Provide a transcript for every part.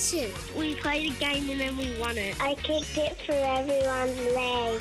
Edition. We played a game and then we won it. I kicked it through everyone's leg.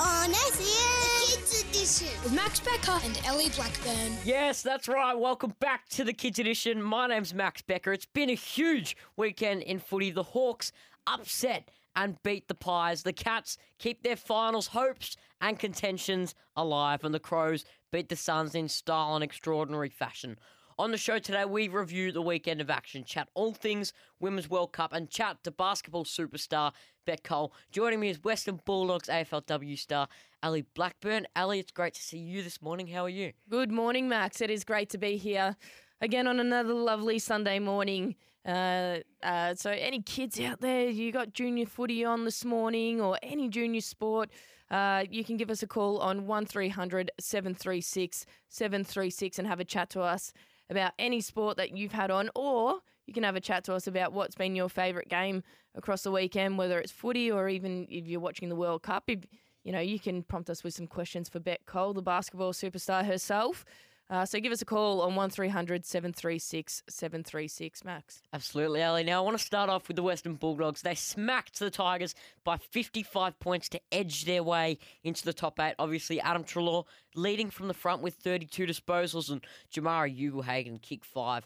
On oh, SEN. The Kids Edition. With Max Becker and Ellie Blackburn. Yes, that's right. Welcome back to the Kids Edition. My name's Max Becker. It's been a huge weekend in footy. The Hawks upset and beat the Pies. The Cats keep their finals hopes and contentions alive, and the Crows beat the Suns in style and extraordinary fashion. On the show today, we review the weekend of action, chat all things Women's World Cup, and chat to basketball superstar Bec Cole. Joining me is Western Bulldogs AFLW star Ellie Blackburn. Ellie, it's great to see you this morning. How are you? Good morning, Max. It is great to be here again on another lovely Sunday morning. Uh, uh, so, any kids out there, you got junior footy on this morning or any junior sport, uh, you can give us a call on 1300 736 736 and have a chat to us about any sport that you've had on, or you can have a chat to us about what's been your favourite game across the weekend, whether it's footy or even if you're watching the World Cup. If, you know, you can prompt us with some questions for Bec Cole, the basketball superstar herself. Uh, so give us a call on 1300 736 736, Max. Absolutely, Ellie. Now, I want to start off with the Western Bulldogs. They smacked the Tigers by 55 points to edge their way into the top eight. Obviously, Adam Treloar leading from the front with 32 disposals, and Jamarra Ugle-Hagan kick five.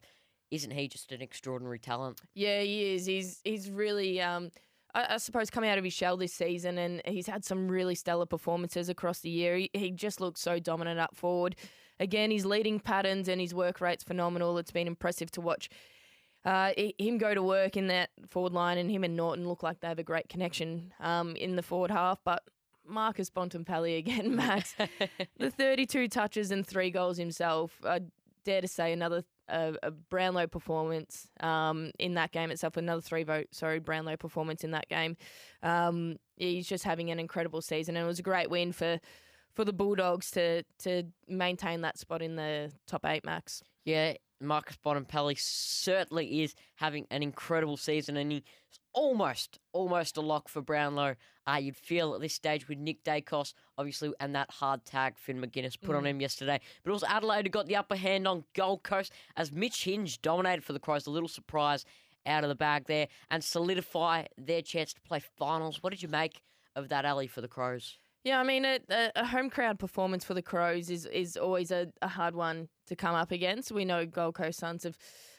Isn't he just an extraordinary talent? Yeah, he is. He's he's really, um, I, I suppose, coming out of his shell this season, and he's had some really stellar performances across the year. He, he just looks so dominant up forward. Again, his leading patterns and his work rate's phenomenal. It's been impressive to watch. Uh, him go to work in that forward line, and him and Naughton look like they have a great connection um, in the forward half. But Marcus Bontempelli again, Max, the 32 touches and three goals himself. I dare to say another a, a Brownlow performance um, in that game itself. Another three vote, sorry, Brownlow performance in that game. Um, he's just having an incredible season, and it was a great win for for the Bulldogs to to maintain that spot in the top eight, Max. Yeah, Marcus Bontempelli certainly is having an incredible season, and he's almost, almost a lock for Brownlow. Uh, you'd feel at this stage with Nick Daicos, obviously, and that hard tag Finn Maginness put on him yesterday. But also Adelaide who got the upper hand on Gold Coast as Mitch Hinge dominated for the Crows. A little surprise out of the bag there and solidify their chance to play finals. What did you make of that Ellie for the Crows? Yeah, I mean, a, a- home crowd performance for the Crows is is always a, a hard one to come up against. We know Gold Coast Suns have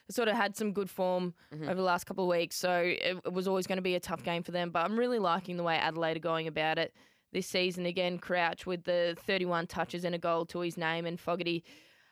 sort of had some good form over the last couple of weeks, so it, it was always going to be a tough game for them. But I'm really liking the way Adelaide are going about it this season. Again, Crouch with the 31 touches and a goal to his name, and Fogarty.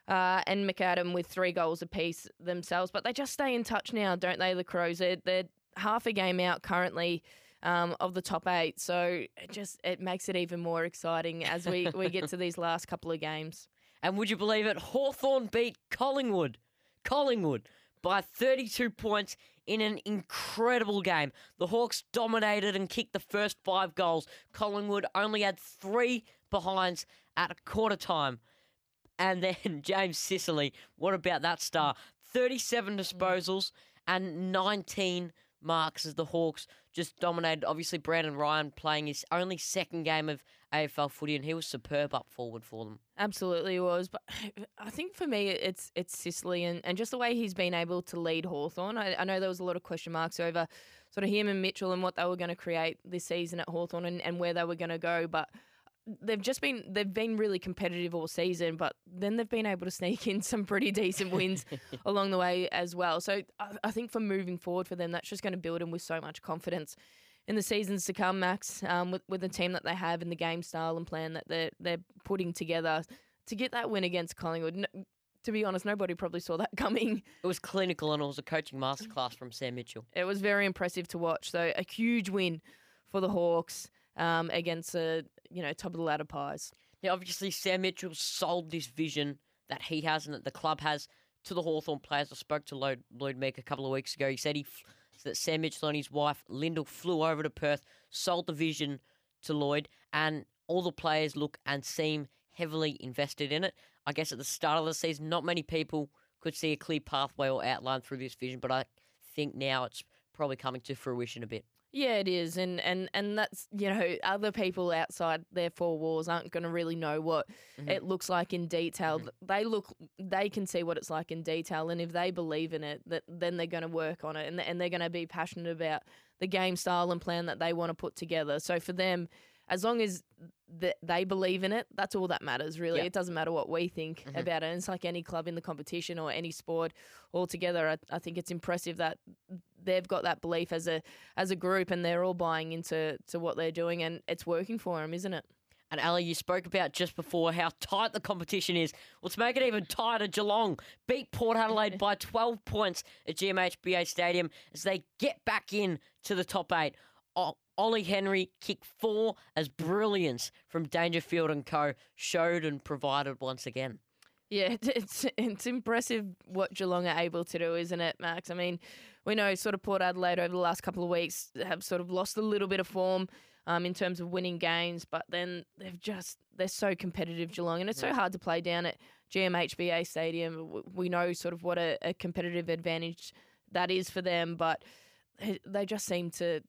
Uh, and McAdam with three goals apiece themselves, but they just stay in touch now, don't they? The Crows, they're, they're half a game out currently um, of the top eight. So it just it makes it even more exciting as we, we get to these last couple of games. And would you believe it? Hawthorn beat Collingwood. Collingwood by 32 points in an incredible game. The Hawks dominated and kicked the first five goals. Collingwood only had three behinds at a quarter time. And then James Sicily, what about that star? 37 disposals and 19 marks as the Hawks just dominated. Obviously, Brandon Ryan playing his only second game of AFL footy, and he was superb up forward for them. Absolutely was. But I think for me, it's it's Sicily and, and just the way he's been able to lead Hawthorn. I, I know there was a lot of question marks over sort of him and Mitchell and what they were going to create this season at Hawthorn and, and where they were going to go. But they've just been they've been really competitive all season, but then they've been able to sneak in some pretty decent wins along the way as well. So I, I think for moving forward for them, that's just going to build them with so much confidence in the seasons to come, Max, um, with, with the team that they have and the game style and plan that they're they're putting together to get that win against Collingwood. No, to be honest, nobody probably saw that coming. It was clinical and it was a coaching masterclass from Sam Mitchell. It was very impressive to watch. So a huge win for the Hawks um, against a you know top of the ladder pies. Now, obviously, Sam Mitchell sold this vision that he has and that the club has to the Hawthorn players. I spoke to Lloyd, Lloyd Meek a couple of weeks ago. He said he that Sam Mitchell and his wife Lyndall flew over to Perth, sold the vision to Lloyd, and all the players look and seem heavily invested in it. I guess at the start of the season, not many people could see a clear pathway or outline through this vision, but I think now it's probably coming to fruition a bit. Yeah, it is, and and and that's you know other people outside their four walls aren't going to really know what Mhm. it looks like in detail. Mhm. They look, they can see what it's like in detail, and if they believe in it, that then they're going to work on it, and and they're going to be passionate about the game style and plan that they want to put together. So for them, as long as th- they believe in it, that's all that matters. Really, Yeah. it doesn't matter what we think Mhm. about it. And it's like any club in the competition or any sport altogether. I, I think it's impressive that they've got that belief as a as a group, and they're all buying into to what they're doing, and it's working for them, isn't it? And Ellie, you spoke about just before how tight the competition is. Well, to make it even tighter, Geelong beat Port Adelaide by 12 points at GMHBA Stadium as they get back in to the top eight. Ollie Henry kicked four as brilliance from Dangerfield and Co. showed and provided once again. Yeah, it's it's impressive what Geelong are able to do, isn't it, Max? I mean, we know sort of Port Adelaide over the last couple of weeks have sort of lost a little bit of form um, in terms of winning games, but then they've just they're so competitive, Geelong, and it's so hard to play down at GMHBA Stadium. We know sort of what a, a competitive advantage that is for them, but they- just seem to,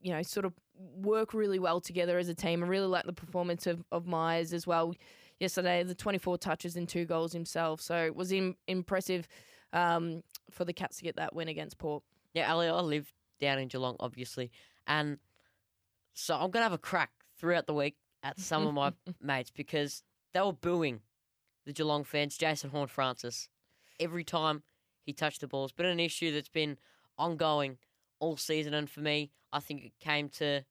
you know, sort of work really well together as a team. I really like the performance of, of Miers as well yesterday, the 24 touches and two goals himself. So it was Im- impressive um, for the Cats to get that win against Port. Yeah, Ellie, I live down in Geelong, obviously. And so I'm going to have a crack throughout the week at some of my mates because they were booing the Geelong fans, Jason Horne-Francis, every time he touched the ball. It's been an issue that's been ongoing all season. And for me, I think it came to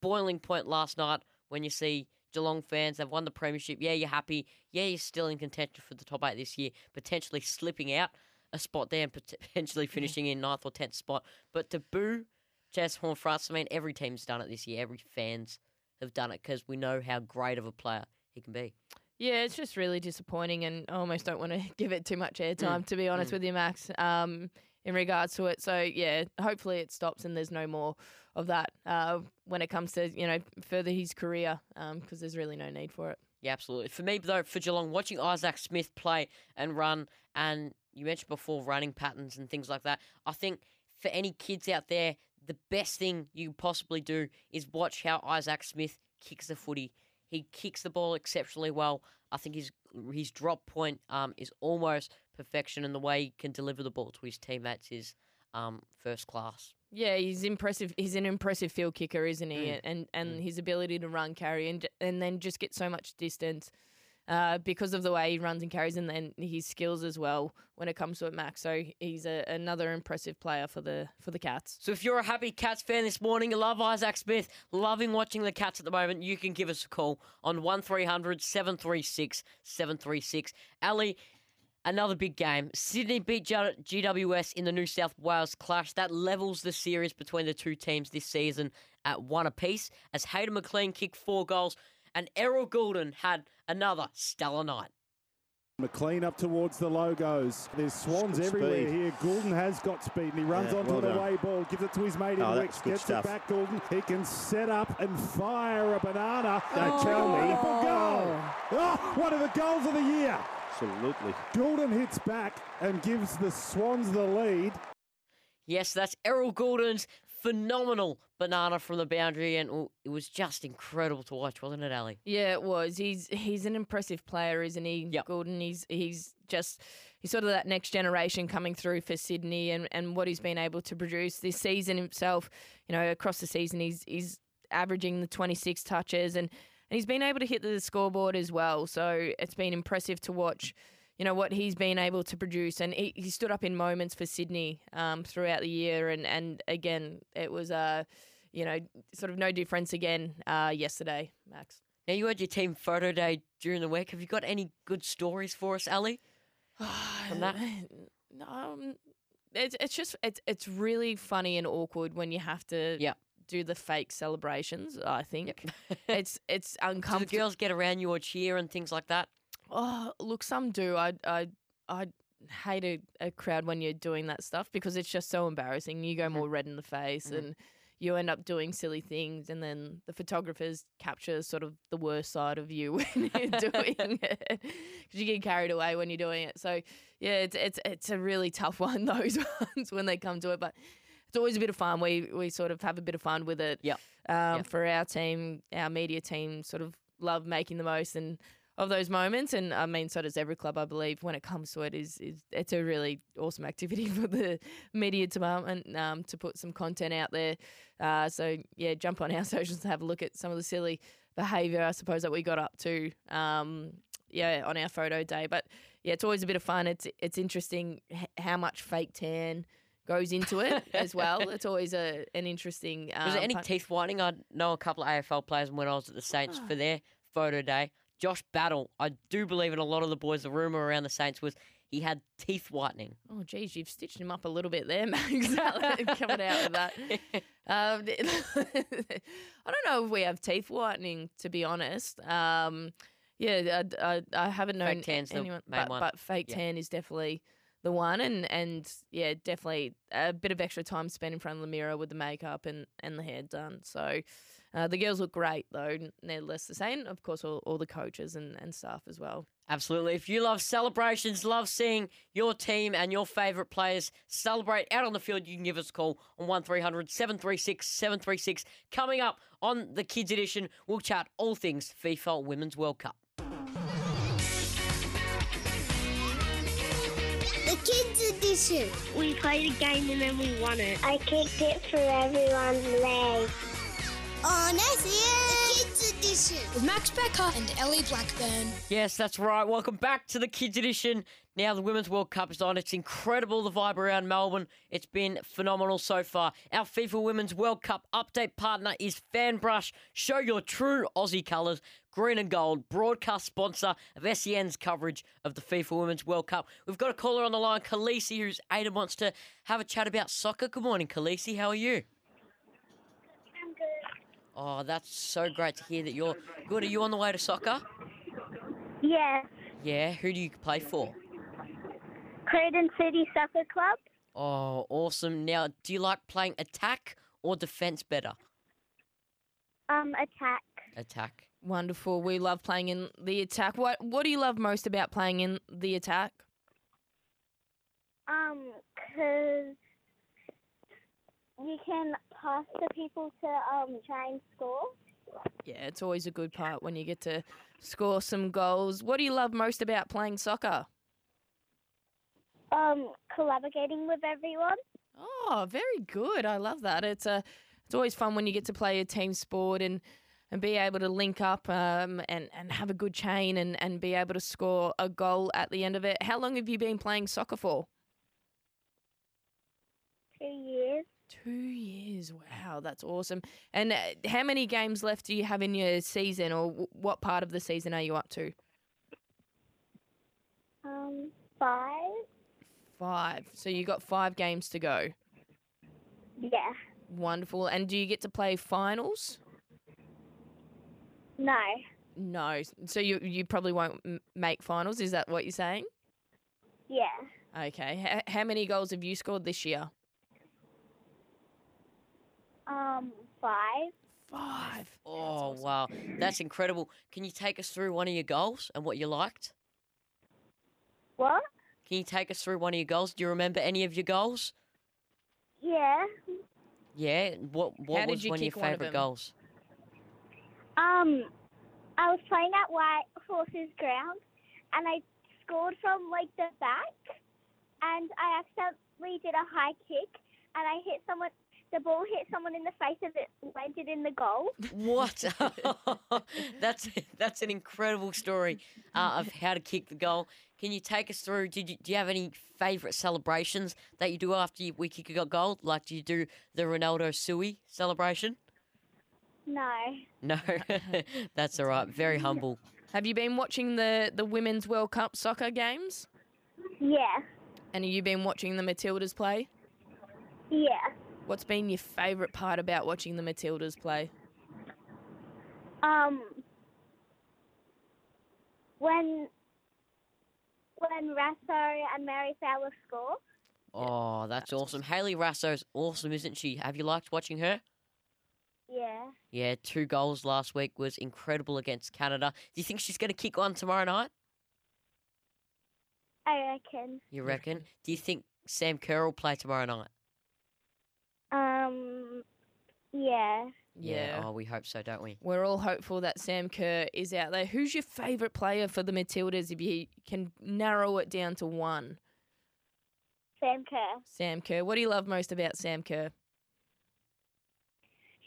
boiling point last night when you see Geelong fans, they've won the premiership. Yeah, you're happy. Yeah, you're still in contention for the top eight this year, potentially slipping out a spot there and potentially finishing in ninth or tenth spot. But to boo Jazz Horne-Francis, I mean, every team's done it this year. Every fans have done it because we know how great of a player he can be. Yeah, it's just really disappointing, and I almost don't want to give it too much airtime, to be honest mm. with you, Max, um, in regards to it. So, yeah, hopefully it stops and there's no more of that uh, when it comes to, you know, further his career, because there's really no need for it. Yeah, absolutely. For me, though, for Geelong, watching Isaac Smith play and run, and you mentioned before running patterns and things like that, I think for any kids out there, the best thing you can possibly do is watch how Isaac Smith kicks the footy. He kicks the ball exceptionally well. I think his his drop point um, is almost perfection, and the way he can deliver the ball to his teammates is um, first class. Yeah, he's impressive. He's an impressive field kicker, isn't he? Mm. And and Mm. his ability to run, carry, and and then just get so much distance uh, because of the way he runs and carries, and then his skills as well when it comes to it, Max. So he's a, another impressive player for the for the Cats. So if you're a happy Cats fan this morning, you love Isaac Smith, loving watching the Cats at the moment, you can give us a call on 1300 736 736. Ellie, another big game. Sydney beat GWS in the New South Wales clash. That levels the series between the two teams this season at one apiece as Hayden McLean kicked four goals and Errol Gulden had another stellar night. McLean up towards the logos. There's swans Good everywhere speed. here. Gulden has got speed and he runs Yeah, onto well an away ball, gives it to his mate in Oh, Wicks, gets stuff. it back. Gulden, he can set up and fire a banana. Don't Oh, tell me. Wonderful goal. Oh, one of the goals of the year. Absolutely. Gulden hits back and gives the Swans the lead. Yes, that's Errol Gulden's phenomenal banana from the boundary, and it was just incredible to watch, wasn't it, Ellie? Yeah, it was. He's he's an impressive player, isn't he? Yep. Gordon. He's he's just he's sort of that next generation coming through for Sydney and, and what he's been able to produce this season himself. You know, across the season he's he's averaging the twenty six touches and, and he's been able to hit the scoreboard as well. So it's been impressive to watch. You know what he's been able to produce, and he, he stood up in moments for Sydney um, throughout the year, and, and again it was uh, you know sort of no difference again uh, yesterday, Max. Now, you had your team photo day during the week. Have you got any good stories for us, Ali? From that? No, um, it's it's just it's it's really funny and awkward when you have to Yeah. do the fake celebrations. I think Yep. it's it's Do the uncomfortable. girls get around you or cheer and things like that? Oh, look, some do. I I I hate a, a crowd when you're doing that stuff because it's just so embarrassing. You go Mhm. more red in the face Mhm. and. You end up doing silly things, and then the photographers capture sort of the worst side of you when you're doing it because you get carried away when you're doing it. So, yeah, it's it's it's a really tough one those ones when they come to it. But it's always a bit of fun. We we sort of have a bit of fun with it. Yep. Um, Yep. For our team, our media team, sort of love making the most and of those moments. And I mean, so does every club, I believe. When it comes to it, is is it's a really awesome activity for the media department um, to put some content out there. Uh, so yeah, jump on our socials to have a look at some of the silly behaviour, I suppose, that we got up to. Um, yeah, on our photo day, but yeah, it's always a bit of fun. It's it's interesting how much fake tan goes into it as well. It's always a an interesting. Um, Was there any part- teeth whitening? I know a couple of AFL players when I was at the Saints for their photo day. Josh Battle, I do believe in a lot of the boys. The rumor around the Saints was he had teeth whitening. Oh, geez, you've stitched him up a little bit there, Max. Coming out with that. Um, I don't know if we have teeth whitening, to be honest. Um, yeah, I, I, I haven't known Fake tan's the anyone, but, but fake Yeah. tan is definitely the one, and and yeah, definitely a bit of extra time spent in front of the mirror with the makeup and and the hair done. So. Uh, the girls look great though, nevertheless the same. Of course, all, all the coaches and, and staff as well. Absolutely. If you love celebrations, love seeing your team and your favourite players celebrate out on the field, you can give us a call on 1300 736 736. Coming up on the Kids Edition, we'll chat all things FIFA Women's World Cup. The Kids Edition. We played a game and then we won it. I kicked it through everyone's leg. On SEN. The Kids Edition. With Max Becker and Ellie Blackburn. Yes, that's right. Welcome back to the Kids Edition. Now the Women's World Cup is on. It's incredible the vibe around Melbourne. It's been phenomenal so far. Our FIFA Women's World Cup update partner is FanBrush. Show your true Aussie colours. Green and gold, broadcast sponsor of SEN's coverage of the FIFA Women's World Cup. We've got a caller on the line, Khaleesi, who's eight and wants to have a chat about soccer. Good morning, Khaleesi. How are you? I'm good. Oh, that's so great to hear that you're good. Are you on the way to soccer? Yeah. Yeah. Who do you play for? Creighton City Soccer Club. Oh, awesome. Now, do you like playing attack or defense better? Um, attack. Attack. Wonderful. We love playing in the attack. What What do you love most about playing in the attack? Um, 'cause you can pass the people to um try and score. Yeah, it's always a good part when you get to score some goals. What do you love most about playing soccer? Um, collaborating with everyone. Oh, very good. I love that. It's a it's always fun when you get to play a team sport and and be able to link up um, and and have a good chain and and be able to score a goal at the end of it. How long have you been playing soccer for? Two years. Two years. Wow, that's awesome. And uh, how many games left do you have in your season, or w- what part of the season are you up to? Um, five. Five. So you got five games to go. Yeah. Wonderful. And do you get to play finals? No. No. So you you probably won't m- make finals. Is that what you're saying? Yeah. Okay. H- how many goals have you scored this year? Um, five. Five. Oh, wow. That's incredible. Can you take us through one of your goals and what you liked? What? Can you take us through one of your goals? Do you remember any of your goals? Yeah. Yeah. What What How was you one of your kick one of favourite goals? Um, I was playing at White Horses Ground, and I scored from like the back, and I accidentally did a high kick, and I hit someone. The ball hit someone in the face, and it landed in the goal. What? that's that's an incredible story uh, of how to kick the goal. Can you take us through? Did you, do you have any favourite celebrations that you do after you, we kick a goal? Like, do you do the Ronaldo Siu celebration? No. No, that's all right. Very humble. Have you been watching the the Women's World Cup soccer games? Yeah. And have you been watching the Matildas play? Yeah. What's been your favourite part about watching the Matildas play? Um, when when Raso and Mary Fowler score. Oh, that's awesome. Hayley Raso's awesome, isn't she? Have you liked watching her? Yeah. Yeah, two goals last week was incredible against Canada. Do you think she's going to kick one tomorrow night? I reckon. You reckon? Do you think Sam Kerr will play tomorrow night? Um, yeah. Yeah. Oh, we hope so, don't we? We're all hopeful that Sam Kerr is out there. Who's your favourite player for the Matildas if you can narrow it down to one? Sam Kerr. Sam Kerr. What do you love most about Sam Kerr?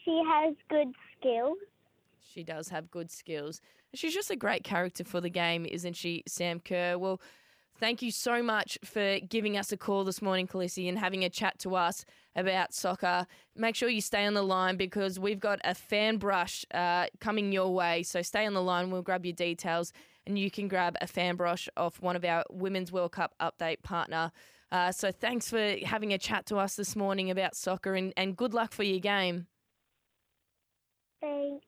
She has good skills. She does have good skills. She's just a great character for the game, isn't she, Sam Kerr? Well, thank you so much for giving us a call this morning, Khaleesi, and having a chat to us about soccer. Make sure you stay on the line because we've got a fan brush uh, coming your way. So stay on the line. We'll grab your details and you can grab a fan brush off one of our Women's World Cup update partner. Uh, so thanks for having a chat to us this morning about soccer and, and good luck for your game. Thanks.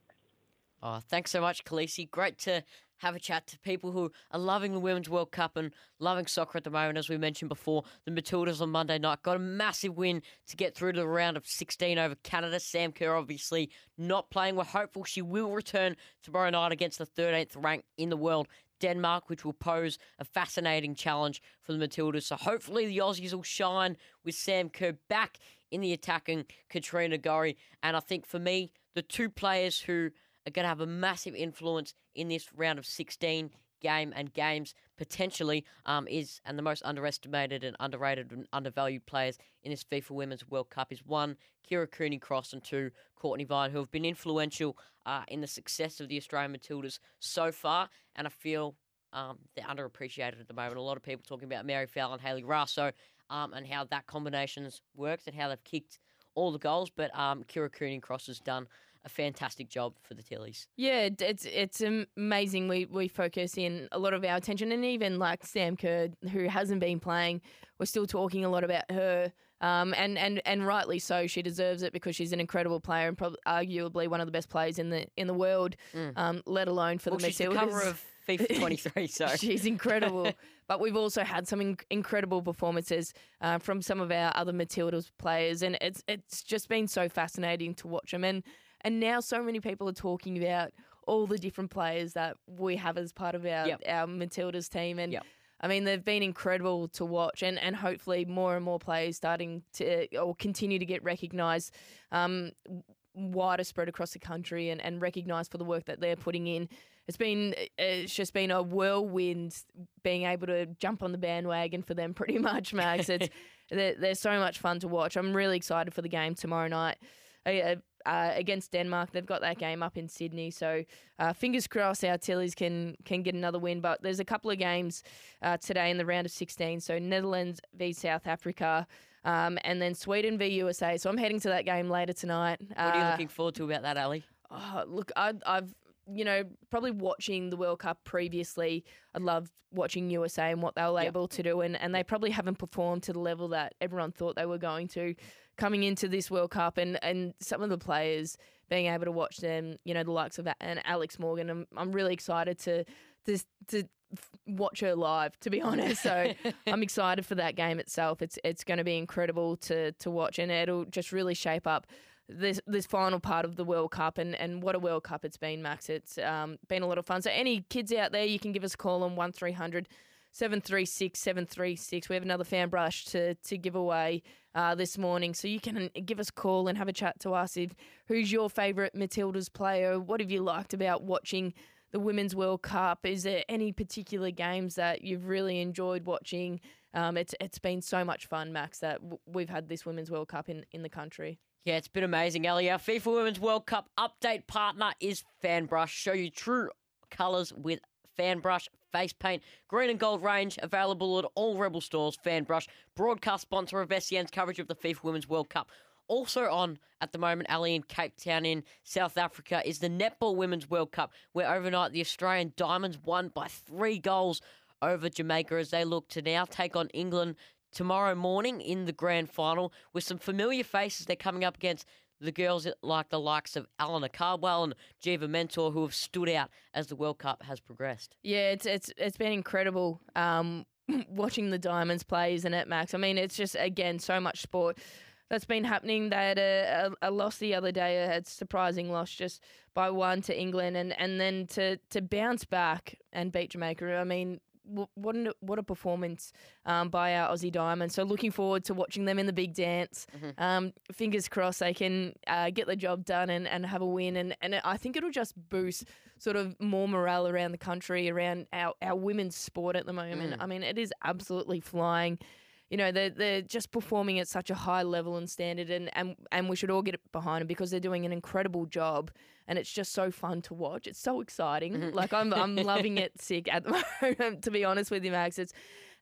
Oh, thanks so much, Khaleesi. Great to have a chat to people who are loving the Women's World Cup and loving soccer at the moment. As we mentioned before, the Matildas on Monday night got a massive win to get through to the round of 16 over Canada. Sam Kerr obviously not playing. We're hopeful she will return tomorrow night against the 13th rank in the world. Denmark, which will pose a fascinating challenge for the Matildas. So hopefully the Aussies will shine with Sam Kerr back in the attacking Katrina Gorry. And I think for me, the two players who are going to have a massive influence in this round of 16 game and games potentially um, is and the most underestimated and underrated and undervalued players in this FIFA Women's World Cup is one Kyra Cooney Cross and two Courtney Vine who have been influential uh, in the success of the Australian Matildas so far and I feel um, they're underappreciated at the moment. A lot of people talking about Mary Fowler, Hayley Raso, um, and how that combination's worked and how they've kicked all the goals. But um, Cooney Cross has done a fantastic job for the Tillies. Yeah, it's it's amazing. We we focus in a lot of our attention, and even like Sam Kerr, who hasn't been playing, we're still talking a lot about her. Um, and, and, and rightly so. She deserves it because she's an incredible player and probably arguably one of the best players in the in the world. Mm. Um, let alone for well, the she's the Matildas. cover of FIFA 23, so She's incredible. but we've also had some in- incredible performances uh, from some of our other Matildas players, and it's it's just been so fascinating to watch them. And and now so many people are talking about all the different players that we have as part of our Yep. our Matildas team, and. Yep. I mean, they've been incredible to watch, and, and hopefully more and more players starting to or continue to get recognised um, wider spread across the country and, and recognised for the work that they're putting in. It's been it's just been a whirlwind being able to jump on the bandwagon for them pretty much, Max. It's they're, they're so much fun to watch. I'm really excited for the game tomorrow night. Uh, uh, against Denmark, they've got that game up in Sydney, so uh, fingers crossed our Tillies can can get another win. But there's a couple of games uh, today in the round of 16. So Netherlands v South Africa, um, and then Sweden v USA. So I'm heading to that game later tonight. what are you Uh, looking forward to about that, Ellie? Oh, look, I, I've you know probably watching the World Cup previously. I loved watching USA and what they were Yep. able to do, and, and they probably haven't performed to the level that everyone thought they were going to coming into this World Cup, and and some of the players being able to watch them, you know, the likes of and Alex Morgan. I'm I'm really excited to to to watch her live. To be honest, so. I'm excited for that game itself. It's it's going to be incredible to to watch, and it'll just really shape up this this final part of the World Cup. And, and what a World Cup it's been, Max. It's um, been a lot of fun. So any kids out there, you can give us a call on one 736 736. We have another fan brush to to give away uh, this morning, so you can give us a call and have a chat to us. If who's your favourite Matildas player? What have you liked about watching? The Women's World Cup. Is there any particular games that you've really enjoyed watching? Um, it's it's been so much fun, Max, that w- we've had this Women's World Cup in, in the country. Yeah, it's been amazing, Ellie. Our FIFA Women's World Cup update partner is FanBrush. Show you true colours with FanBrush face paint. Green and gold range available at all Rebel stores. FanBrush, broadcast sponsor of SEN's coverage of the FIFA Women's World Cup. Also on at the moment, Ellie in Cape Town in South Africa, is the Netball Women's World Cup, where overnight the Australian Diamonds won by three goals over Jamaica as they look to now take on England tomorrow morning in the grand final with some familiar faces. They're coming up against the girls like the likes of Eleanor Cardwell and Geva Mentor, who have stood out as the World Cup has progressed. Yeah, it's it's it's been incredible um, watching the Diamonds play, isn't it, Max? I mean, it's just again so much sport that's been happening. They had a, a, a loss the other day, a surprising loss just by one to England, and, and then to to bounce back and beat Jamaica. I mean, what an, what a performance um, by our Aussie Diamonds. So looking forward to watching them in the big dance. Mhm. Um, fingers crossed they can uh, get the job done and, and have a win. And, and I think it'll just boost sort of more morale around the country, around our, our women's sport at the moment. Mm. I mean, it is absolutely flying. You know, they're, they're just performing at such a high level and standard, and, and, and we should all get behind them because they're doing an incredible job. And it's just so fun to watch. It's so exciting. Mhm. Like, I'm, I'm loving it sick at the moment, to be honest with you, Max. It's,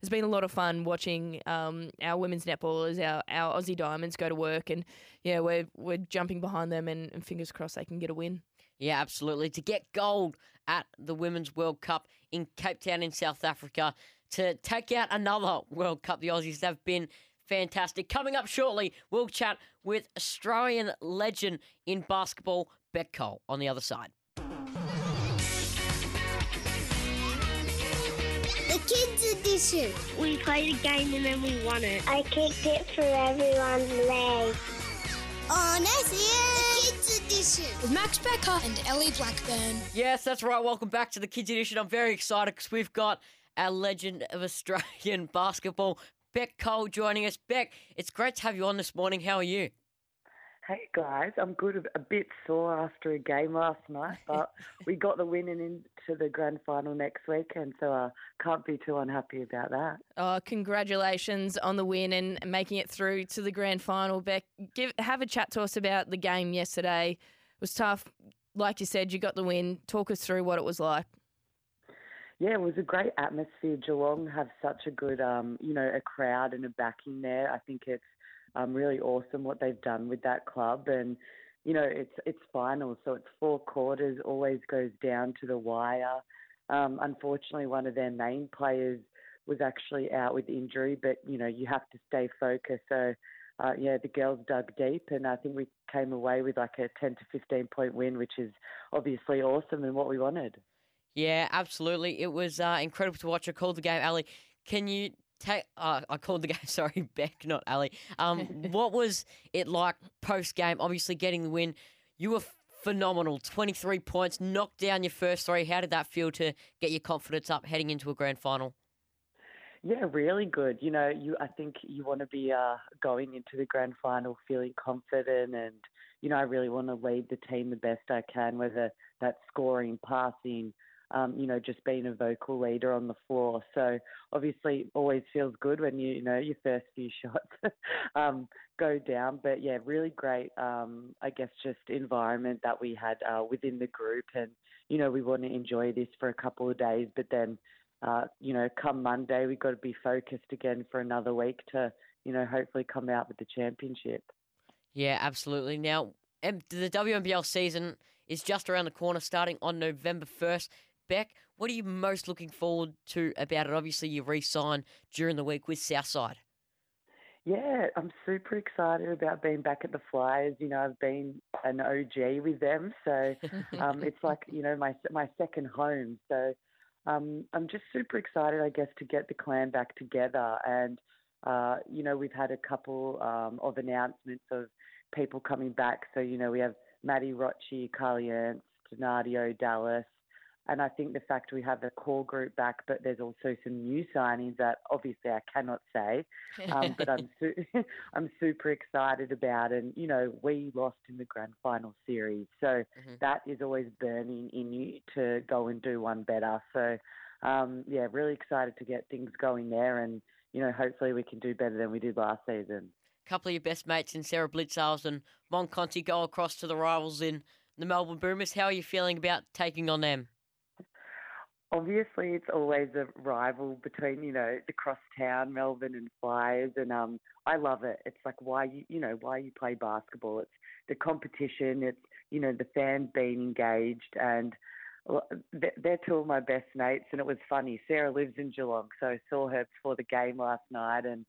it's been a lot of fun watching um, our women's netballers, our, our Aussie Diamonds go to work. And yeah, we're, we're jumping behind them, and, and fingers crossed they can get a win. Yeah, absolutely. To get gold at the Women's World Cup in Cape Town in South Africa, to take out another World Cup, the Aussies have been fantastic. Coming up shortly, we'll chat with Australian legend in basketball, Bec Cole, on the other side. The Kids Edition. We played a game and then we won it. I kicked it for everyone's leg. On SEN. The Kids Edition. With Max Becker and Ellie Blackburn. Yes, that's right. Welcome back to the Kids Edition. I'm very excited because we've got our legend of Australian basketball, Bec Cole, joining us. Bec, it's great to have you on this morning. How are you? Hey guys, I'm good. A bit sore after a game last night, but we got the win and into the grand final next week, and so I can't be too unhappy about that. Oh, congratulations on the win and making it through to the grand final. Bec, give have a chat to us about the game yesterday. It was tough. Like you said, you got the win. Talk us through what it was like. Yeah, it was a great atmosphere. Geelong have such a good, um, you know, a crowd and a backing there. I think it's um, really awesome what they've done with that club, and you know, it's it's finals, so it's four quarters. Always goes down to the wire. Um, unfortunately, one of their main players was actually out with injury, but you know, you have to stay focused. So. Uh, yeah, the girls dug deep, and I think we came away with like a 10 to 15 point win, which is obviously awesome and what we wanted. Yeah, absolutely. It was uh, incredible to watch. I called the game, Ellie. Can you take? Uh, I called the game. Sorry, Bec, not Ellie. Um, what was it like post game? Obviously, getting the win. You were phenomenal. Twenty three points, knocked down your first three. How did that feel to get your confidence up heading into a grand final? Yeah, really good. You know, you I think you want to be uh, going into the grand final feeling confident, and you know, I really want to lead the team the best I can, whether that's scoring, passing, um, you know, just being a vocal leader on the floor. So obviously, it always feels good when you, you know your first few shots um, go down. But yeah, really great. Um, I guess just environment that we had uh, within the group, and you know, we want to enjoy this for a couple of days, but then. Uh, you know, come Monday, we've got to be focused again for another week to, you know, hopefully come out with the championship. Yeah, absolutely. Now, the WNBL season is just around the corner, starting on November 1st. Bec, what are you most looking forward to about it? Obviously, you re signed during the week with Southside. Yeah, I'm super excited about being back at the Flyers. You know, I've been an OG with them, so um, it's like you know my my second home. So um, I'm just super excited, I guess, to get the clan back together. And uh, you know, we've had a couple um, of announcements of people coming back. So you know, we have Maddie Rocci, Carly Ernst, Donadio, Dallas. And I think the fact we have the core group back, but there's also some new signings that obviously I cannot say, um, but I'm su- I'm super excited about. And you know, we lost in the grand final series, so Mhm. that is always burning in you to go and do one better. So um, yeah, really excited to get things going there, and you know, hopefully we can do better than we did last season. A couple of your best mates in Sarah Blicavs and Mon Conti go across to the rivals in the Melbourne Boomers. How are you feeling about taking on them? Obviously it's always a rival between you know the cross town Melbourne and Flyers, and um, I love it. It's like why you you know why you play basketball. It's the competition. It's you know the fans being engaged, and they- they're two of my best mates. And it was funny. Sarah lives in Geelong, so I saw her before the game last night and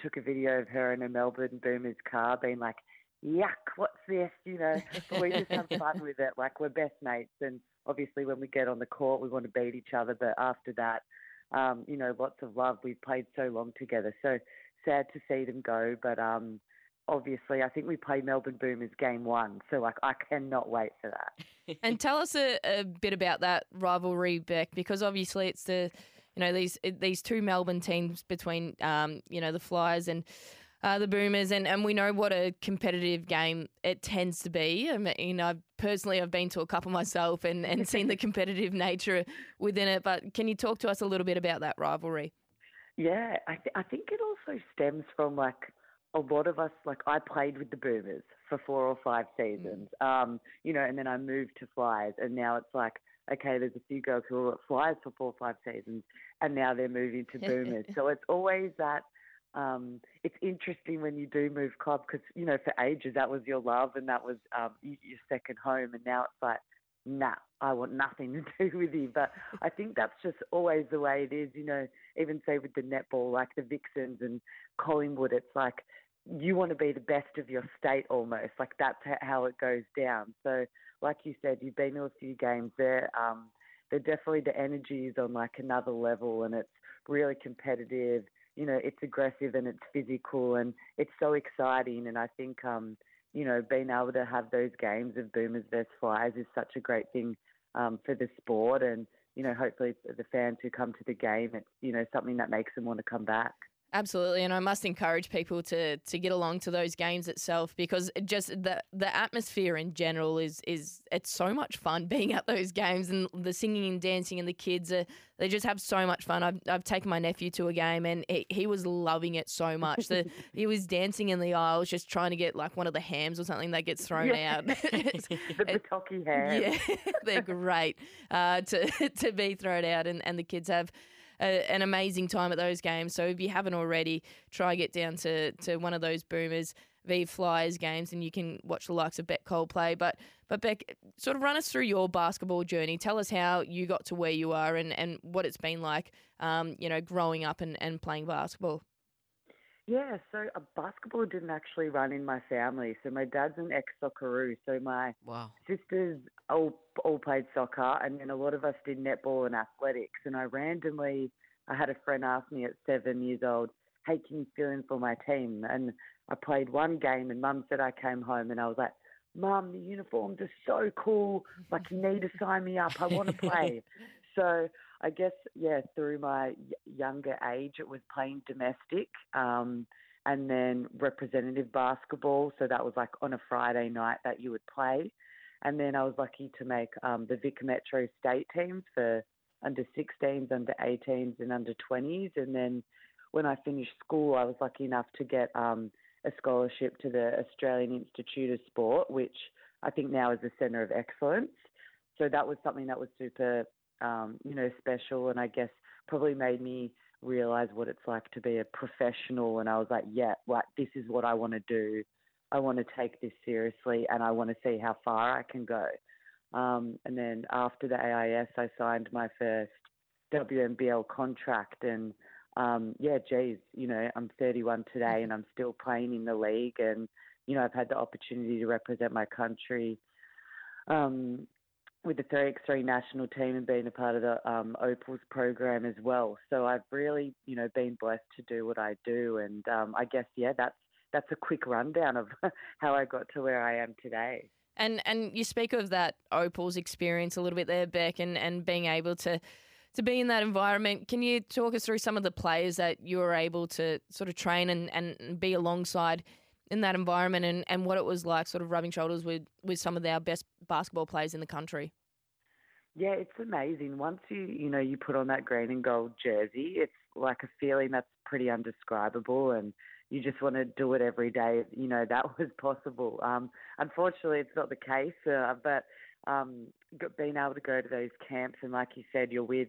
took a video of her in a Melbourne Boomers car, being like. Yuck! What's this? You know, but we just have fun with it. Like we're best mates, and obviously when we get on the court we want to beat each other but after that um you know lots of love. We've played so long together so sad to see them go but um obviously i think we play melbourne boomers game one so like i cannot wait for that. And tell us a, a bit about that rivalry, Bec, because obviously it's the you know these these two Melbourne teams between um, you know the Flyers and uh, the Boomers, and, and we know what a competitive game it tends to be. I mean, know, personally, I've been to a couple myself and, and seen the competitive nature within it. But can you talk to us a little bit about that rivalry? Yeah, I, th- I think it also stems from like a lot of us. Like I played with the Boomers for four or five seasons, mm. um, you know, and then I moved to Flyers, and now it's like okay, there's a few girls who were at Flyers for four or five seasons, and now they're moving to Boomers. so it's always that um, it's interesting when you do move club because you know for ages that was your love and that was um, your second home, and now it's like, nah, I want nothing to do with you. But I think that's just always the way it is. You know, even say with the netball, like the Vixens and Collingwood, it's like you want to be the best of your state almost. Like that's how it goes down. So, like you said, you've been to a few games there. Um, they're definitely the energy is on like another level, and it's really competitive you know, it's aggressive and it's physical and it's so exciting. And I think, um, you know, being able to have those games of Boomers versus Flyers is such a great thing um, for the sport. And, you know, hopefully the fans who come to the game, it's, you know, something that makes them want to come back. Absolutely, and I must encourage people to to get along to those games itself because it just the the atmosphere in general is is it's so much fun being at those games and the singing and dancing and the kids are they just have so much fun. I've I've taken my nephew to a game and he, he was loving it so much. that he was dancing in the aisles just trying to get like one of the hams or something that gets thrown yeah. out. the Bataki ham. Yeah, they're great uh, to to be thrown out and and the kids have a, an amazing time at those games. So if you haven't already, try get down to to one of those Boomers v Flyers games, and you can watch the likes of Bec Cole play. But but Bec, sort of run us through your basketball journey. Tell us how you got to where you are, and and what it's been like, um, you know, growing up and, and playing basketball. Yeah, so uh, basketball didn't actually run in my family. So my dad's an ex Socceroo. So my wow. sisters all all played soccer, and then a lot of us did netball and athletics. And I randomly, I had a friend ask me at seven years old, "Hey, can you fill in for my team?" And I played one game, and Mum said I came home, and I was like, "Mum, the uniforms are so cool. Like you need to sign me up. I want to play." so I guess yeah, through my younger age, it was playing domestic, um, and then representative basketball. So that was like on a Friday night that you would play, and then I was lucky to make um, the Vic Metro state teams for under 16s, under 18s, and under 20s. And then when I finished school, I was lucky enough to get um, a scholarship to the Australian Institute of Sport, which I think now is a centre of excellence. So that was something that was super um, you know, special and I guess probably made me realize what it's like to be a professional. And I was like, yeah, like this is what I want to do. I want to take this seriously and I want to see how far I can go. Um, and then after the AIS, I signed my first WNBL contract. And um, yeah, geez, you know, I'm 31 today and I'm still playing in the league. And, you know, I've had the opportunity to represent my country um, with the 3x3 national team and being a part of the um, Opals program as well. So I've really, you know, been blessed to do what I do, and um, I guess yeah, that's that's a quick rundown of how I got to where I am today. And and you speak of that Opals experience a little bit there, Bec, and, and being able to to be in that environment. Can you talk us through some of the players that you were able to sort of train and, and be alongside in that environment and, and what it was like sort of rubbing shoulders with, with some of our best basketball players in the country. Yeah, it's amazing. Once you you know you put on that green and gold jersey, it's like a feeling that's pretty undescribable, and you just want to do it every day. You know that was possible. Um, unfortunately, it's not the case, uh, but um, being able to go to those camps and, like you said, you're with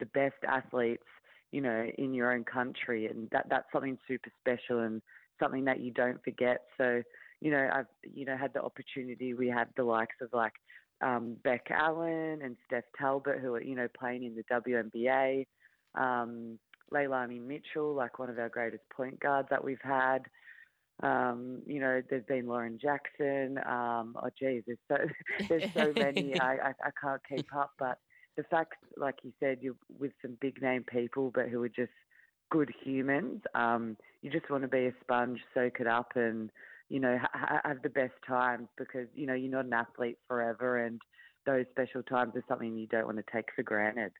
the best athletes, you know, in your own country, and that that's something super special and something that you don't forget. So, you know, I've you know had the opportunity. We had the likes of like um, Bec Allen and Steph Talbot, who are you know playing in the WNBA. Um, Leilani Mitchell, like one of our greatest point guards that we've had. Um, you know, there's been Lauren Jackson. Um, oh, geez, there's so there's so many. I, I I can't keep up. But the fact, like you said, you're with some big name people, but who are just good humans. Um, you just want to be a sponge, soak it up, and you know ha- have the best times because you know you're not an athlete forever, and those special times are something you don't want to take for granted.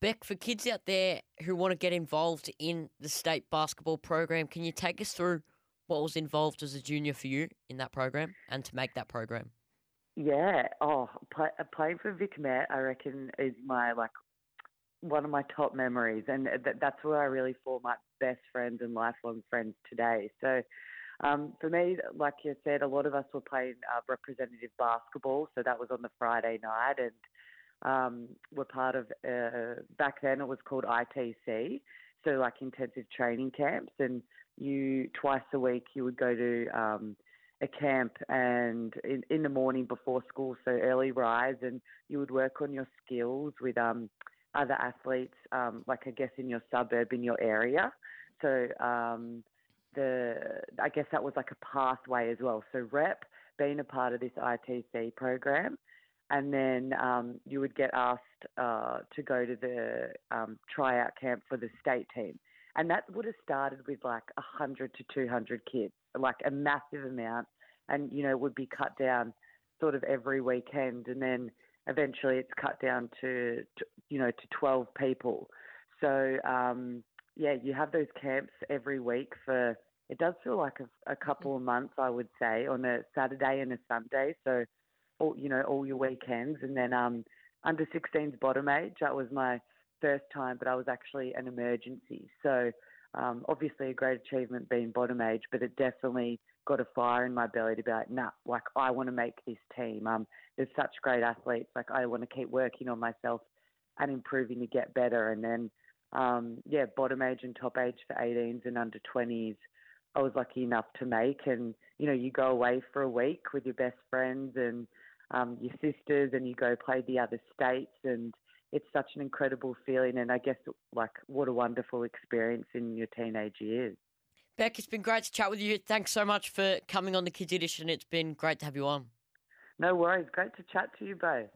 Bec, for kids out there who want to get involved in the state basketball program, can you take us through what was involved as a junior for you in that program and to make that program? Yeah. Oh, play, playing for Vic Met, I reckon, is my like one of my top memories, and th- that's where I really form my best friends and lifelong friends today. So. Um, for me, like you said, a lot of us were playing uh, representative basketball, so that was on the Friday night, and um, were part of, uh, back then it was called ITC, so like intensive training camps. And you, twice a week, you would go to um, a camp and in, in the morning before school, so early rise, and you would work on your skills with um, other athletes, um, like I guess in your suburb, in your area. So um, the, I guess that was like a pathway as well. So rep, being a part of this ITC program, and then um, you would get asked uh, to go to the um, tryout camp for the state team. And that would have started with like 100 to 200 kids, like a massive amount, and you know would be cut down sort of every weekend, and then eventually it's cut down to, to you know to 12 people. So um, yeah, you have those camps every week for. It does feel like a, a couple of months, I would say, on a Saturday and a Sunday. So all you know all your weekends, and then um, under 16s bottom age. That was my first time, but I was actually an emergency. So um, obviously a great achievement being bottom age, but it definitely got a fire in my belly to be like, nah, like I want to make this team. Um, there's such great athletes. Like I want to keep working on myself and improving to get better. And then, um, yeah, bottom age and top age for 18s and under 20s. I was lucky enough to make, and you know, you go away for a week with your best friends and um, your sisters and you go play the other states and it's such an incredible feeling and I guess like what a wonderful experience in your teenage years. Bec, it's been great to chat with you. Thanks so much for coming on the Kids Edition. It's been great to have you on. No worries. Great to chat to you both.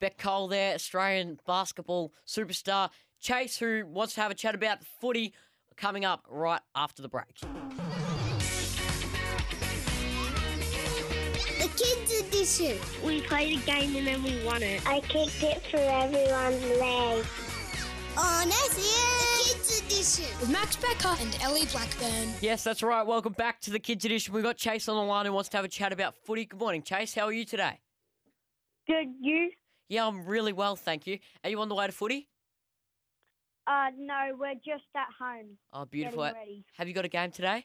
Bec Cole there, Australian basketball superstar. Chase, who wants to have a chat about footy, coming up right after the break. Kids Edition. We played a game and then we won it. I kicked it through everyone's leg. On SEN. The Kids Edition. With Max Becker and Ellie Blackburn. Yes, that's right. Welcome back to the Kids Edition. We've got Chase on the line who wants to have a chat about footy. Good morning, Chase. How are you today? Good, you? Yeah, I'm really well, thank you. Are you on the way to footy? Uh, no, we're just at home. Oh, beautiful. Ready. Have you got a game today?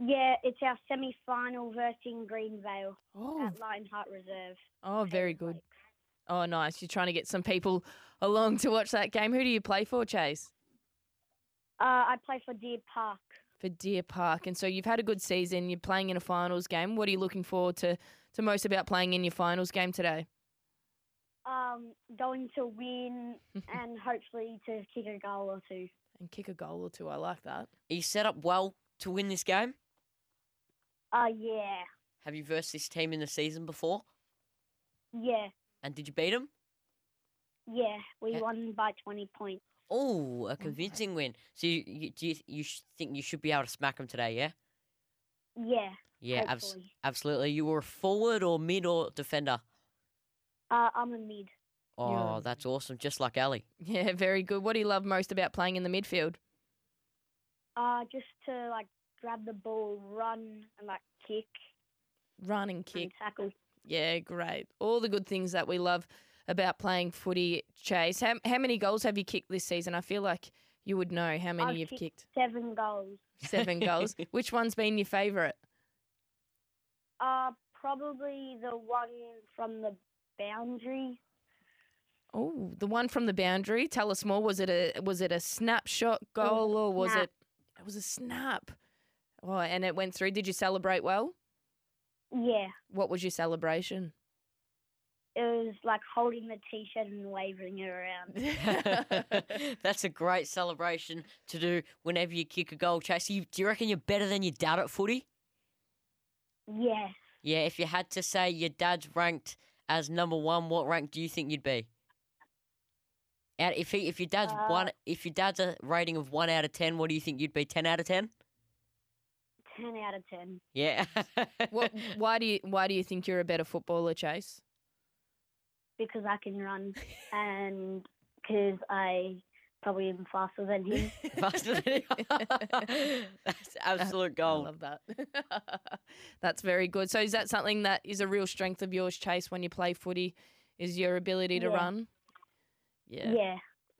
Yeah, it's our semi-final versus Greenvale Oh, at Lionheart Reserve. oh, very good. Lakes. Oh, nice. You're trying to get some people along to watch that game. Who do you play for, Chase? Uh, I play for Deer Park. For Deer Park. And so you've had a good season. You're playing in a finals game. What are you looking forward to, to most about playing in your finals game today? Um, going to win and hopefully to kick a goal or two. And kick a goal or two. I like that. Are you set up well to win this game? Uh, yeah, Have you versed this team in the season before? yeah, And did you beat them? yeah. We won by 20 points. Oh, a convincing win. So you, you do you, you think you should be able to smack them today? Yeah. Yeah, Yeah, abs- absolutely. You were a forward or mid or defender? Uh, I'm a mid. Oh, Yeah. that's awesome. Just like Ellie. Yeah, very good. What do you love most about playing in the midfield? Uh, just to like grab the ball, run, and like kick Run and kick. and tackle. Yeah, great. All the good things that we love about playing footy, Chase. How, how many goals have you kicked this season? I feel like you would know how many I've you've kicked- kicked. Seven goals. Seven goals. Which one's been your favourite? Uh, probably the one from the boundary. Oh, the one from the boundary. Tell us more. Was it a was it a snapshot goal or was snap. it? It was a snap. Oh, and it went through. Did you celebrate well? Yeah, What was your celebration? it was like holding the t-shirt and waving it around. That's a great celebration to do whenever you kick a goal, Chase. You, do you reckon you're better than your dad at footy? Yes, Yeah, if you had to say your dad's ranked as number one, what rank do you think you'd be? Out if he, if your dad's Uh, one, if your dad's a rating of one out of ten, what do you think you'd be? Ten out of ten? Ten out of ten. Yeah. what? Why do you Why do you think you're a better footballer, Chase? because I can run and because I probably am faster than him. Faster than That's absolute I gold. love that. That's very good. So is that something that is a real strength of yours, Chase, when you play footy? Is your ability to Yeah. run? Yeah, yeah.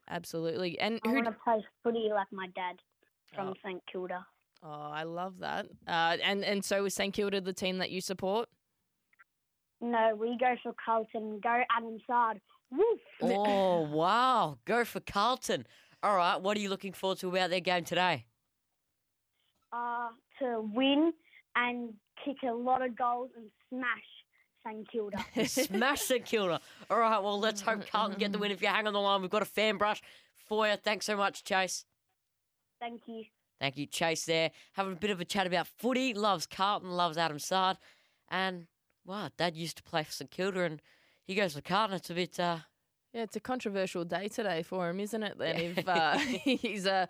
absolutely. And I who? want to play footy like my dad from Oh. St Kilda. Oh, I love that. Uh, and and so is St Kilda the team that you support? No, we go for Carlton. Go Adam Saad. Woof. Oh, wow. Go for Carlton. All right. What are you looking forward to about their game today? Uh, to win and kick a lot of goals and smash St Kilda. Smash St Kilda. All right. Well, let's hope Carlton get the win. If you hang on the line, we've got a fan brush for you. Thanks so much, Chase. Thank you. Thank you, Chase, there. Having a bit of a chat about footy. Loves Carlton, loves Adam Saad. And, wow, Dad used to play for St Kilda and he goes for Carlton. It's a bit, uh, Yeah, it's a controversial day today for him, isn't it? Then if uh, he's uh,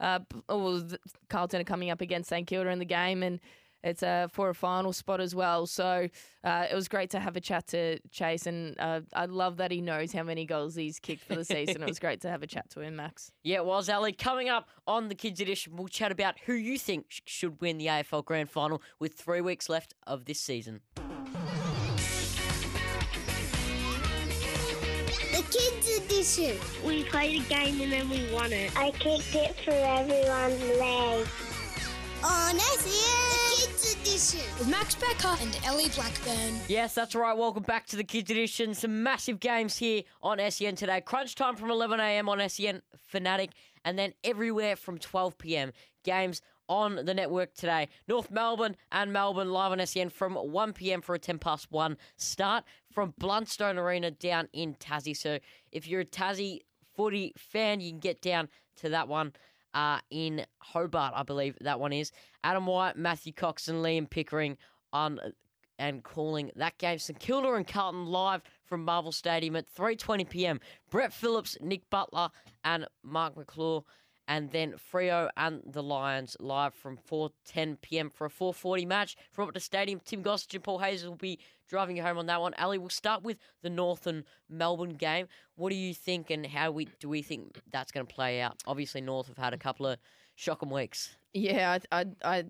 uh, oh, well, Carlton are coming up against St Kilda in the game, and it's uh, for a final spot as well. So uh, it was great to have a chat to Chase, and uh, I love that he knows how many goals he's kicked for the season. it was great to have a chat to him, Max. Yeah, it was, Ellie. Coming up on the Kids Edition, we'll chat about who you think sh- should win the AFL Grand Final with three weeks left of this season. The Kids Edition. We played a game and then we won it. I kicked it for everyone's leg. On SEN. Edition. With Max Becker and Ellie Blackburn. Yes, that's right. Welcome back to the Kids Edition. Some massive games here on SEN today. Crunch time from 11am on SEN Fanatic, and then everywhere from 12pm. Games on the network today. North Melbourne and Melbourne live on SEN from 1pm for a 10 past 1 start from Blundstone Arena down in Tassie. So if you're a Tassie footy fan, you can get down to that one uh, in Hobart, I believe that one is. Adam White, Matthew Cox, and Liam Pickering on and calling that game. St Kilda and Carlton live from Marvel Stadium at 3:20 p.m. Brett Phillips, Nick Butler, and Mark McClure. And then Freo and the Lions live from 4:10 p.m. for a 4:40 match from Optus Stadium. Tim Gossage and Paul Hayes will be driving you home on that one. Ellie, we'll start with the North and Melbourne game. What do you think, and how we do we think that's going to play out? Obviously, North have had a couple of shocking weeks. Yeah, I, I, I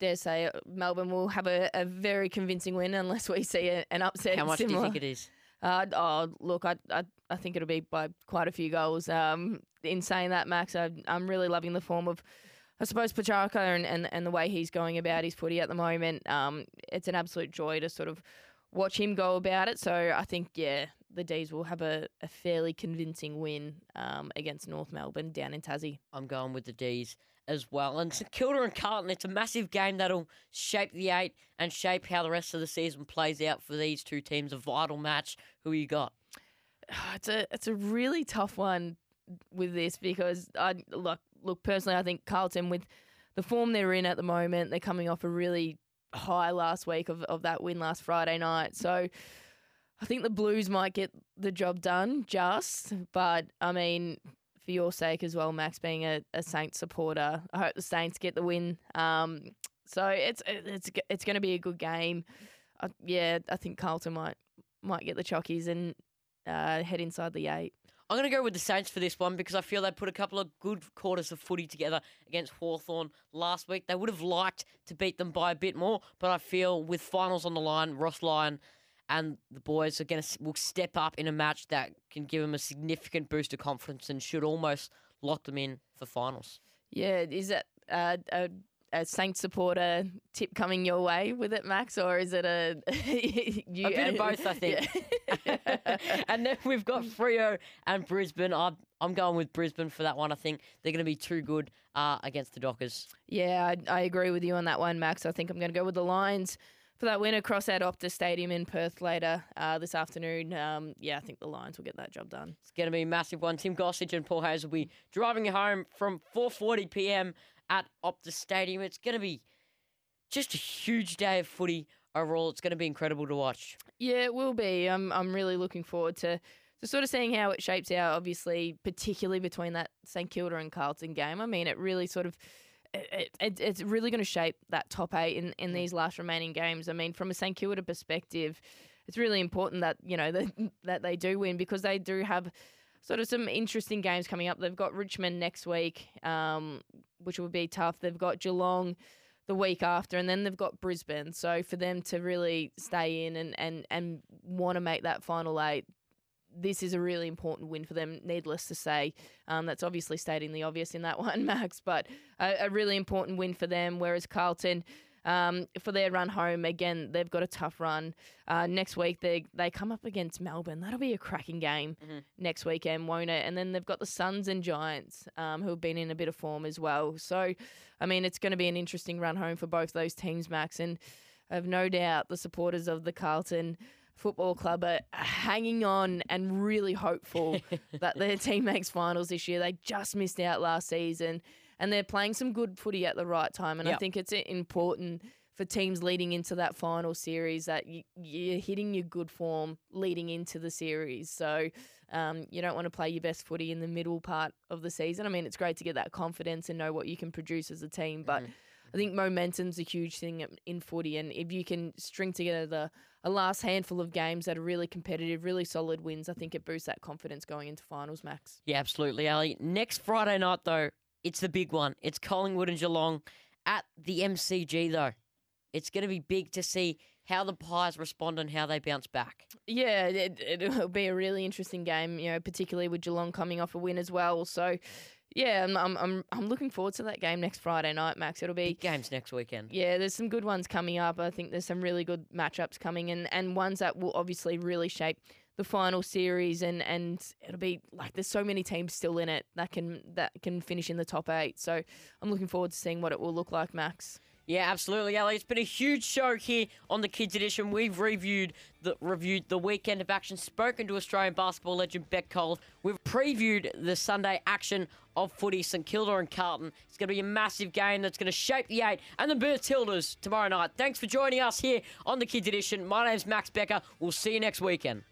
dare say uh, Melbourne will have a, a very convincing win unless we see a, an upset. How much do you think it is? Uh, oh, look, I, I I think it'll be by quite a few goals. Um, in saying that, Max, I, I'm really loving the form of, I suppose, Petracca and, and, and the way he's going about his footy at the moment. Um, it's an absolute joy to sort of watch him go about it. So I think, yeah, the D's will have a, a fairly convincing win um, against North Melbourne down in Tassie. I'm going with the D's as well. And St Kilda and Carlton, it's a massive game that'll shape the eight and shape how the rest of the season plays out for these two teams. A vital match. Who you got? it's a it's a really tough one with this because I look look personally I think Carlton with the form they're in at the moment they're coming off a really high last week of, of that win last Friday night. So I think the Blues might get the job done just but I mean for your sake as well Max being a, a Saints supporter I hope the Saints get the win. Um so it's it's it's going to be a good game. Uh, yeah I think Carlton might might get the chockies and uh, head inside the eight. I'm going to go with the Saints for this one because I feel they put a couple of good quarters of footy together against Hawthorn last week. They would have liked to beat them by a bit more, but I feel with finals on the line, Ross Lyon and the boys are going to will step up in a match that can give them a significant boost of confidence and should almost lock them in for finals. Yeah, is that uh, a, a Saints supporter tip coming your way with it, Max, or is it a you, A bit of both, I think. Yeah. and then we've got Freo and Brisbane. I'm, I'm going with Brisbane for that one. I think they're going to be too good uh, against the Dockers. Yeah, I, I agree with you on that one, Max. I think I'm going to go with the Lions for that win across at Optus Stadium in Perth later uh, this afternoon. Um, yeah, I think the Lions will get that job done. It's going to be a massive one. Tim Gossage and Paul Hayes will be driving home from 4:40 p.m. at Optus Stadium. It's going to be just a huge day of footy overall. It's going to be incredible to watch. Yeah, it will be. I'm I'm really looking forward to to sort of seeing how it shapes out. Obviously, particularly between that St Kilda and Carlton game. I mean, it really sort of. It, it, it's really going to shape that top eight in, in these last remaining games. I mean, from a St Kilda perspective, it's really important that you know that that they do win because they do have sort of some interesting games coming up. They've got Richmond next week, um, which will be tough. They've got Geelong the week after, and then they've got Brisbane. So for them to really stay in and and and want to make that final eight, this is a really important win for them. Needless to say, um, that's obviously stating the obvious in that one, Max, but a, a really important win for them. Whereas Carlton. Um, for their run home again, they've got a tough run. Uh, next week they they come up against Melbourne. That'll be a cracking game Mhm. next weekend, won't it? And then they've got the Suns and Giants, um, who have been in a bit of form as well. So, I mean, it's going to be an interesting run home for both those teams, Max. And I've no doubt the supporters of the Carlton Football Club are hanging on and really hopeful that their team makes finals this year. They just missed out last season, and they're playing some good footy at the right time. And I think it's important for teams leading into that final series that you, you're hitting your good form leading into the series. So um, you don't want to play your best footy in the middle part of the season. I mean, it's great to get that confidence and know what you can produce as a team, but Mhm. I think momentum's a huge thing in- in footy, and if you can string together the a last handful of games that are really competitive, really solid wins, I think it boosts that confidence going into finals, Max. Yeah, absolutely, Ellie. Next Friday night, though, it's the big one. It's Collingwood and Geelong at the MCG, though. It's going to be big to see how the Pies respond and how they bounce back. Yeah, it, it'll be a really interesting game, you know, particularly with Geelong coming off a win as well. So, yeah, I'm I'm I'm, I'm looking forward to that game next Friday night, Max. It'll be Big games next weekend. Yeah, there's some good ones coming up. I think there's some really good matchups coming and, and ones that will obviously really shape the final series and, and it'll be like there's so many teams still in it that can that can finish in the top eight. So I'm looking forward to seeing what it will look like, Max. Yeah, absolutely, Ellie. It's been a huge show here on the Kids Edition. We've reviewed the reviewed the weekend of action, spoken to Australian basketball legend Bec Cole. We've previewed the Sunday action of footy, St Kilda and Carlton. It's going to be a massive game that's going to shape the eight and the Tilders tomorrow night. Thanks for joining us here on the Kids Edition. My name's Max Becker. We'll see you next weekend.